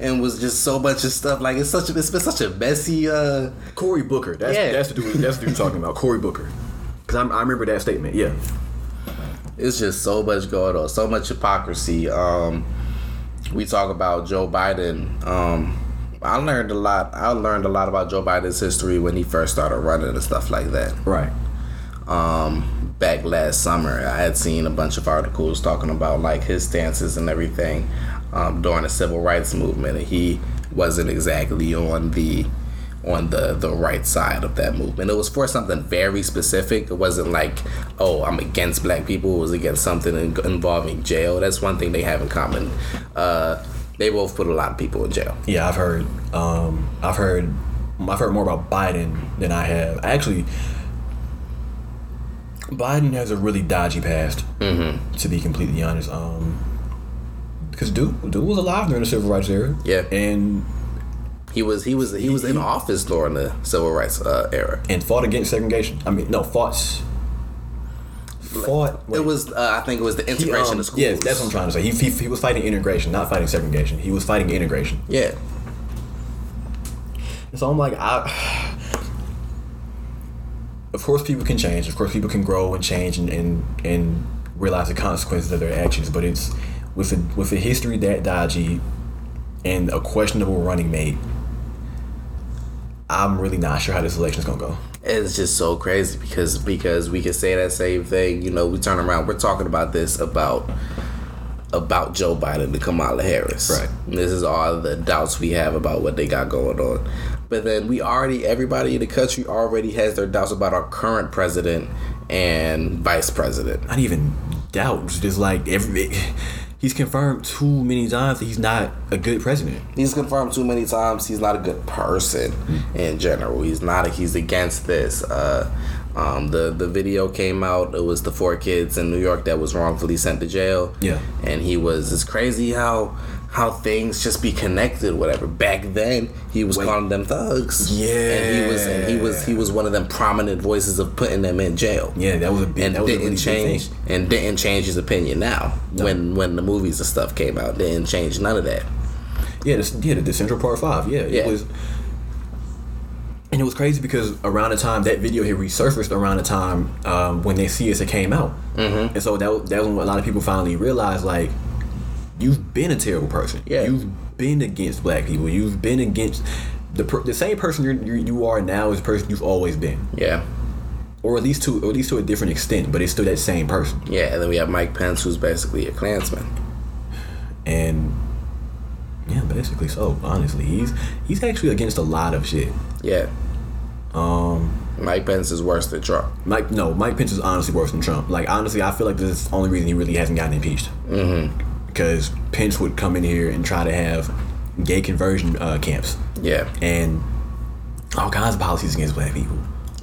And was just so much of stuff. Like it's such a it's been such a messy uh Cory Booker. That's Yeah. that's the dude. That's the dude you're talking about. Cory Booker. Because I remember that statement. Yeah. it's just so much going on, so much hypocrisy. Um we talk about Joe Biden. Um I learned a lot. I learned a lot about Joe Biden's history when he first started running and stuff like that. Right. um, back last summer. I had seen a bunch of articles talking about like his stances and everything um, during the civil rights movement, and he wasn't exactly on the on the the right side of that movement. It was for something very specific. It wasn't like, oh, I'm against black people. It was against something in, involving jail. That's one thing they have in common. Uh, they both put a lot of people in jail. Yeah, I've heard. Um, I've heard. I've heard more about Biden than I have. Actually, Biden has a really dodgy past. Mm-hmm. To be completely honest, um, because dude, dude was alive during the civil rights era. Yeah. and He was he was he was in office during the civil rights uh, era. and fought against segregation. I mean, no, fought. Fought. It was uh, I think it was the He, integration um, of schools. Yes, that's what I'm trying to say. He, he, he was fighting integration, not fighting segregation. He was fighting integration. Yeah. So I'm like, I. Of course, people can change. Of course, people can grow and change and, and, and realize the consequences of their actions. But it's with a with a history that dodgy and a questionable running mate. I'm really not sure how this election's gonna go. It's just so crazy because because we can say that same thing. You know, we turn around. We're talking about this about about Joe Biden and Kamala Harris. Right. This is all the doubts we have about what they got going on. But then we already everybody in the country already has their doubts about our current president and vice president. Not even doubts. Just like every, he's confirmed too many times that he's not a good president. He's confirmed too many times he's not a good person in general. He's not. A, he's against this. Uh, um, the the video came out. It was the four kids in New York that was wrongfully sent to jail. Yeah. and he was. It's crazy how how things just be connected. Whatever. Back then, he was Wait. calling them thugs. Yeah. and he was and he was he was one of them prominent voices of putting them in jail. Yeah, that was a big. And that didn't really change and didn't change his opinion now when when the movies and stuff came out didn't change none of that. Yeah, the, yeah, the Central Park Five. Yeah, Yeah. it was. And it was crazy because around the time that video had resurfaced, around the time um, when they see us, it came out, mm-hmm. and so that that was when a lot of people finally realized like, you've been a terrible person. Yeah. you've been against black people. You've been against the per- the same person you're, you're, you are now is the person you've always been, Yeah. or at least to or at least to a different extent, but it's still that same person. Yeah, and then we have Mike Pence, who's basically a Klansman. And yeah, basically so. Honestly, he's he's actually against a lot of shit. Yeah, Um, Mike Pence is worse than Trump. Mike, no, Mike Pence is honestly worse than Trump. Like honestly, I feel like this is the only reason he really hasn't gotten impeached. Mm-hmm. Because Pence would come in here and try to have gay conversion uh, camps Yeah, and all kinds of policies against black people.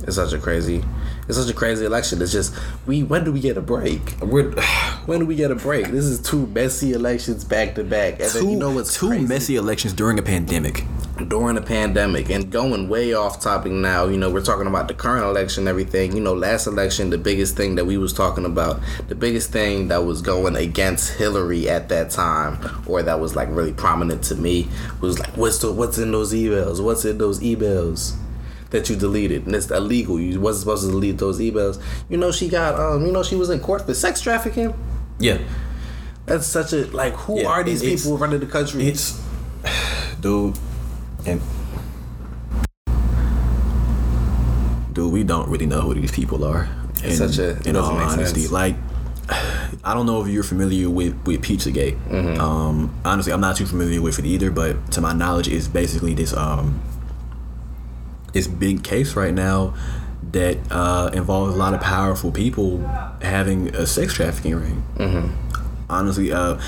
it's such a crazy, it's such a crazy election. It's just we. When do we get a break? We're When do we get a break? This is two messy elections back to back, and then two, you know what's two crazy? messy elections during a pandemic. during the pandemic and going way off topic now you know we're talking about the current election and everything you know last election the biggest thing that we was talking about the biggest thing that was going against hillary at that time or that was like really prominent to me was like what's the, what's in those emails what's in those emails that you deleted and it's illegal you wasn't supposed to delete those emails you know she got um you know she was in court for sex trafficking Yeah, that's such a like who Yeah, are these people running the country it's dude, and dude, we don't really know who these people are. It's in, such a- in all honesty, sense. like I don't know if you're familiar with with Pizzagate. Mm-hmm. Um, honestly, I'm not too familiar with it either, but to my knowledge, it's basically this um this big case right now that uh, involves a lot of powerful people having a sex trafficking ring. Mm-hmm. Honestly, uh,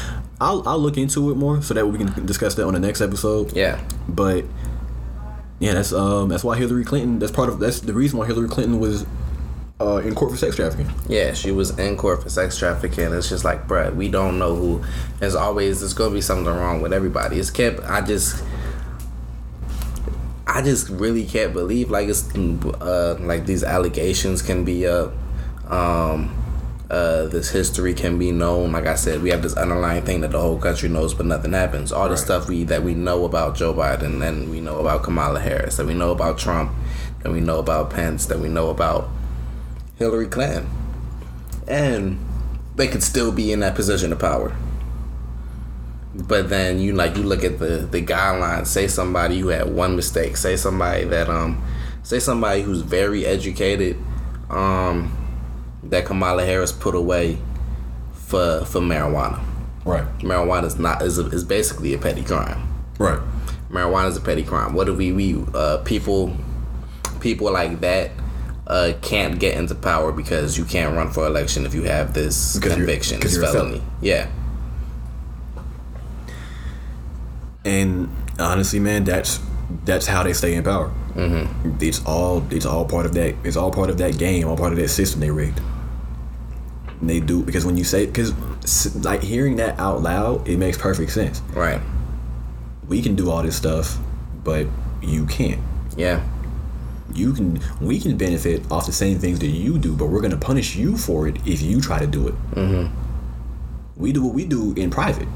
I'll I'll look into it more so that we can discuss that on the next episode. yeah But yeah, that's um that's why Hillary Clinton. That's part of that's the reason why Hillary Clinton was uh, in court for sex trafficking. Yeah, she was in court for sex trafficking. It's just like, bruh, we don't know who. As always, there's gonna be something wrong with everybody. It's kept. I just, I just really can't believe like it's uh, like these allegations can be up. Um, uh, this history can be known. Like I said, we have this underlying thing that the whole country knows, but nothing happens. All the Right. stuff we that we know about Joe Biden, and we know about Kamala Harris, that we know about Trump, that we know about Pence, that we know about Hillary Clinton. And they could still be in that position of power. But then you like you look at the the guidelines, say somebody who had one mistake, say somebody that um say somebody who's very educated, um that Kamala Harris put away for for marijuana. Right. Marijuana is not is, a, is basically a petty crime. Right. marijuana is a petty crime. What do we we uh, people people like that uh, can't get into power because you can't run for election if you have this Because conviction, this felony. Yeah, And honestly, man, that's that's how they stay in power. Mm-hmm. It's all it's all part of that. It's all part of that game. All part of that system they rigged. And they do because when you say because like hearing that out loud, it makes perfect sense. right. We can do all this stuff, but you can't. Yeah, You can we can benefit off the same things that you do, but we're gonna punish you for it if you try to do it. Mm-hmm. We do what we do in private.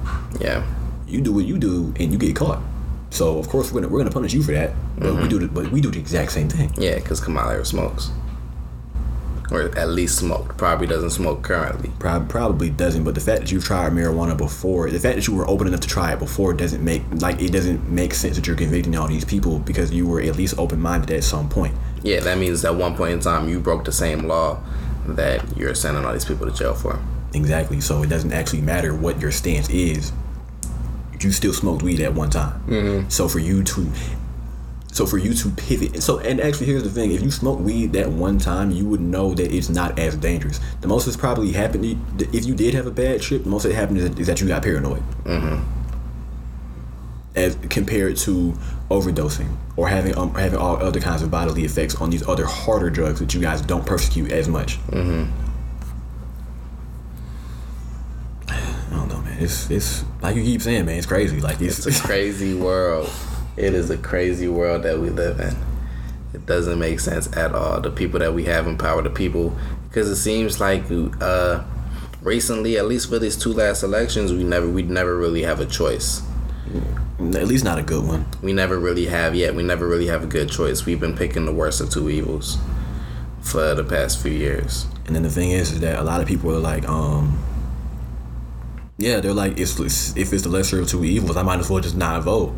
yeah, you do what you do and you get caught. So of course we're gonna we're gonna punish you for that. But we mm-hmm. do the, but we do the exact same thing. yeah. Because Kamala smokes, or at least smoked. Probably doesn't smoke currently. Prob- probably doesn't, but the fact that you've tried marijuana before, the fact that you were open enough to try it before doesn't make like it doesn't make sense that you're convicting all these people because you were at least open minded at some point. Yeah, that means at one point in time you broke the same law that you're sending all these people to jail for. Exactly. So it doesn't actually matter what your stance is. You still smoked weed at one time. Mm-hmm. So for you to, so for you to pivot. So and actually, here's the thing: if you smoke weed that one time, you would know that it's not as dangerous. The most that's probably happened if you did have a bad trip. The most that happened is, is that you got paranoid. Mm-hmm. As compared to overdosing or having um, having all other kinds of bodily effects on these other harder drugs that you guys don't persecute as much. I don't know, man. It's it's like you keep saying, man. It's crazy. Like it's, It's a crazy world. It is a crazy world that we live in. It doesn't make sense at all. The people that we have in power, the people, because it seems like uh, recently, at least for these two last elections, we never we never really have a choice. at least not a good one. We never really have yet. We never really have a good choice. We've been picking the worst of two evils for the past few years. And then the thing is, is that a lot of people are like, um, yeah, they're like, it's, it's if it's the lesser of two evils, I might as well just not vote.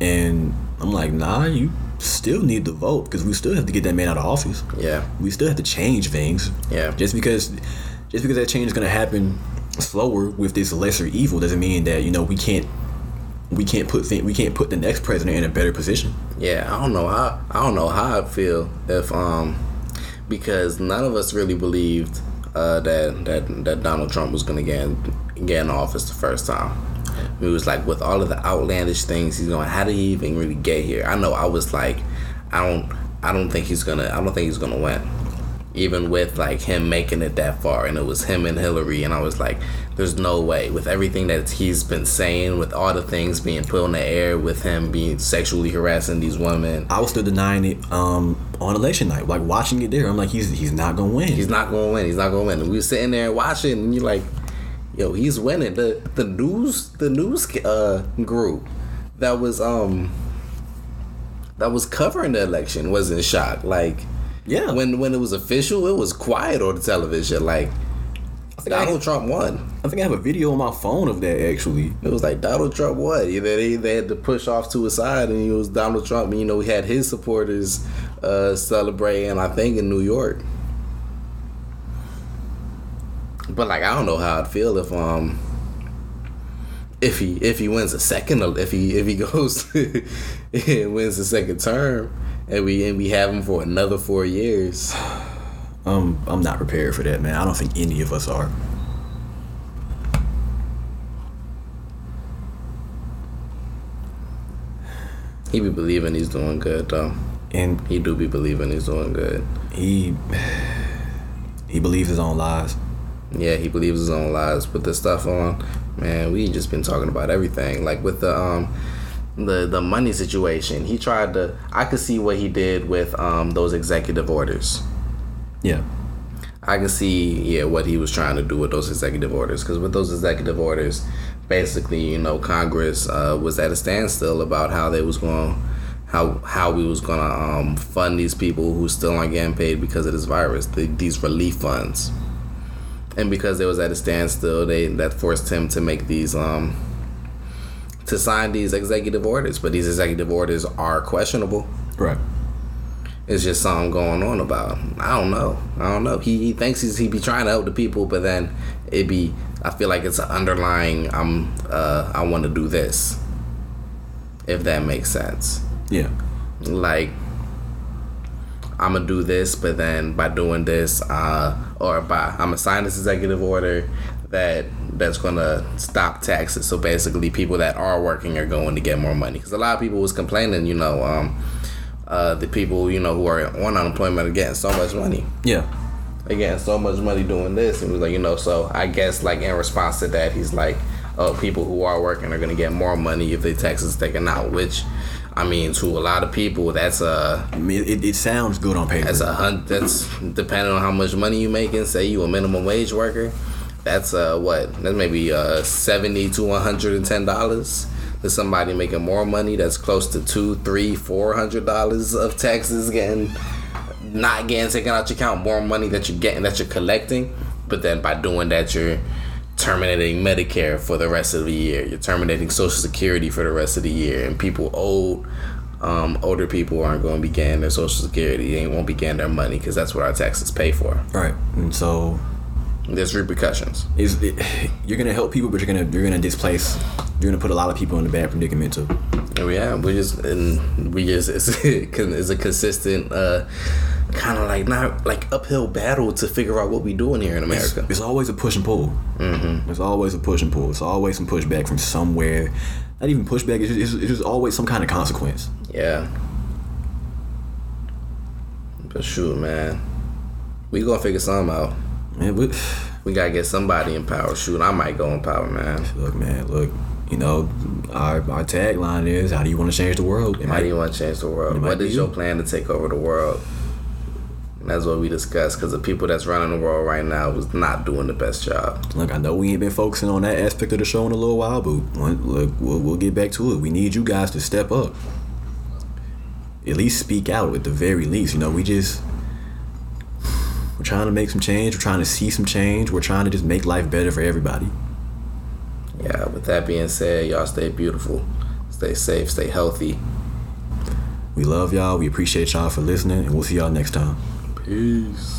And I'm like, nah, you still need to vote because we still have to get that man out of office. Yeah, We still have to change things. yeah, Just because, just because that change is gonna happen slower with this lesser evil doesn't mean that you know we can't. We can't put th- we can't put the next president in a better position. yeah. I don't know how. I don't know how I'd feel if um, because none of us really believed uh, that that that Donald Trump was gonna get in, get in office the first time. It was like with all of the outlandish things he's going. How did he even really get here? I know I was like, I don't, I don't think he's gonna. I don't think he's gonna win. Even with like him making it that far, and it was him and Hillary, and I was like, there's no way. With everything that he's been saying, with all the things being put on the air, with him being sexually harassing these women, I was still denying it um, on election night, like watching it there. I'm like, he's he's not gonna win. he's not gonna win. He's not gonna win. And we were sitting there watching, and you're like, yo, he's winning. The the news the news uh, group that was um that was covering the election was in shock. Like yeah. when when it was official, it was quiet on the television. Like think I- Donald Trump won. I think I have a video on my phone of that actually. It was like Donald Trump won. You know, they, they had to push off to his side, and it was Donald Trump. And, you know, he had his supporters uh, celebrating. I think in New York. But like, I don't know how I'd feel if um if he if he wins a second if he if he goes and wins a second term and we and we have him for another four years. Um, I'm not prepared for that, man. I don't think any of us are. He be believing he's doing good though. And He do be believing he's doing good. he he believes his own lies. Yeah, he believes his own lies. Put this stuff on, man. We just been talking about everything. Like with the um, the the money situation. He tried to. I could see what he did with um those executive orders. Yeah. I can see yeah what he was trying to do with those executive orders because with those executive orders, basically you know Congress uh, was at a standstill about how they was going how how we was gonna um, fund these people who still aren't getting paid because of this virus the, these relief funds and because it was at a standstill they that forced him to make these um to sign these executive orders but these executive orders are questionable Right. it's just something going on about. him. I don't know. I don't know. He, he thinks he's he be trying to help the people, but then it be. I feel like it's an underlying. I'm. Uh, I want to do this. if that makes sense. Yeah. Like I'm gonna do this, but then by doing this, uh, or by I'm gonna sign this executive order that that's gonna stop taxes. So basically, people that are working are going to get more money because a lot of people was complaining, you know, um, uh, the people you know who are on unemployment are getting so much money. Yeah. They're getting so much money doing this, and was like, you know, so I guess like in response to that, he's like, oh, people who are working are gonna get more money if the taxes taken out, which. I mean, to a lot of people, that's a I mean, it, it sounds good on paper. that's a hun- that's depending on how much money you making. Say you a minimum wage worker, that's uh what that's maybe uh seventy to one hundred and ten dollars. To somebody making more money, that's close to two, three, four hundred dollars of taxes getting not getting taken out your account. More money that you're getting that you're collecting, but then by doing that, you're terminating Medicare for the rest of the year. You're terminating Social Security for the rest of the year, and people old. Um, older people aren't going to be getting their social security. They won't be getting their money because that's what our taxes pay for. right. And so There's repercussions. is it, you're gonna help people, but you're gonna you're gonna displace. You're gonna put a lot of people in a bad predicament too. Have we just and we just it's, it's a consistent uh, kind of like not like uphill battle to figure out what we doing here in America. it's always a push and pull. Mm-hmm. There's always a push and pull. It's always some pushback from somewhere. Not even pushback. It's just, it's, it's just always some kind of consequence. Yeah. But shoot, man, we gonna figure something out. Man, we, We gotta get somebody in power. Shoot, I might go in power, man. look, man, look. You know, our our tagline is, "How do you want to change the world?" It How might- do you want to change the world? What is you. your plan to take over the world? That's what we discussed because the people that's running the world right now is not doing the best job. Look, I know we ain't been focusing on that aspect of the show in a little while, but look, we'll, we'll get back to it. We need you guys to step up. At least speak out at the very least. You know, we just we're trying to make some change. We're trying to see some change. We're trying to just make life better for everybody. Yeah, with that being said, y'all stay beautiful, stay safe, stay healthy. We love y'all. We appreciate y'all for listening, and we'll see y'all next time. Peace.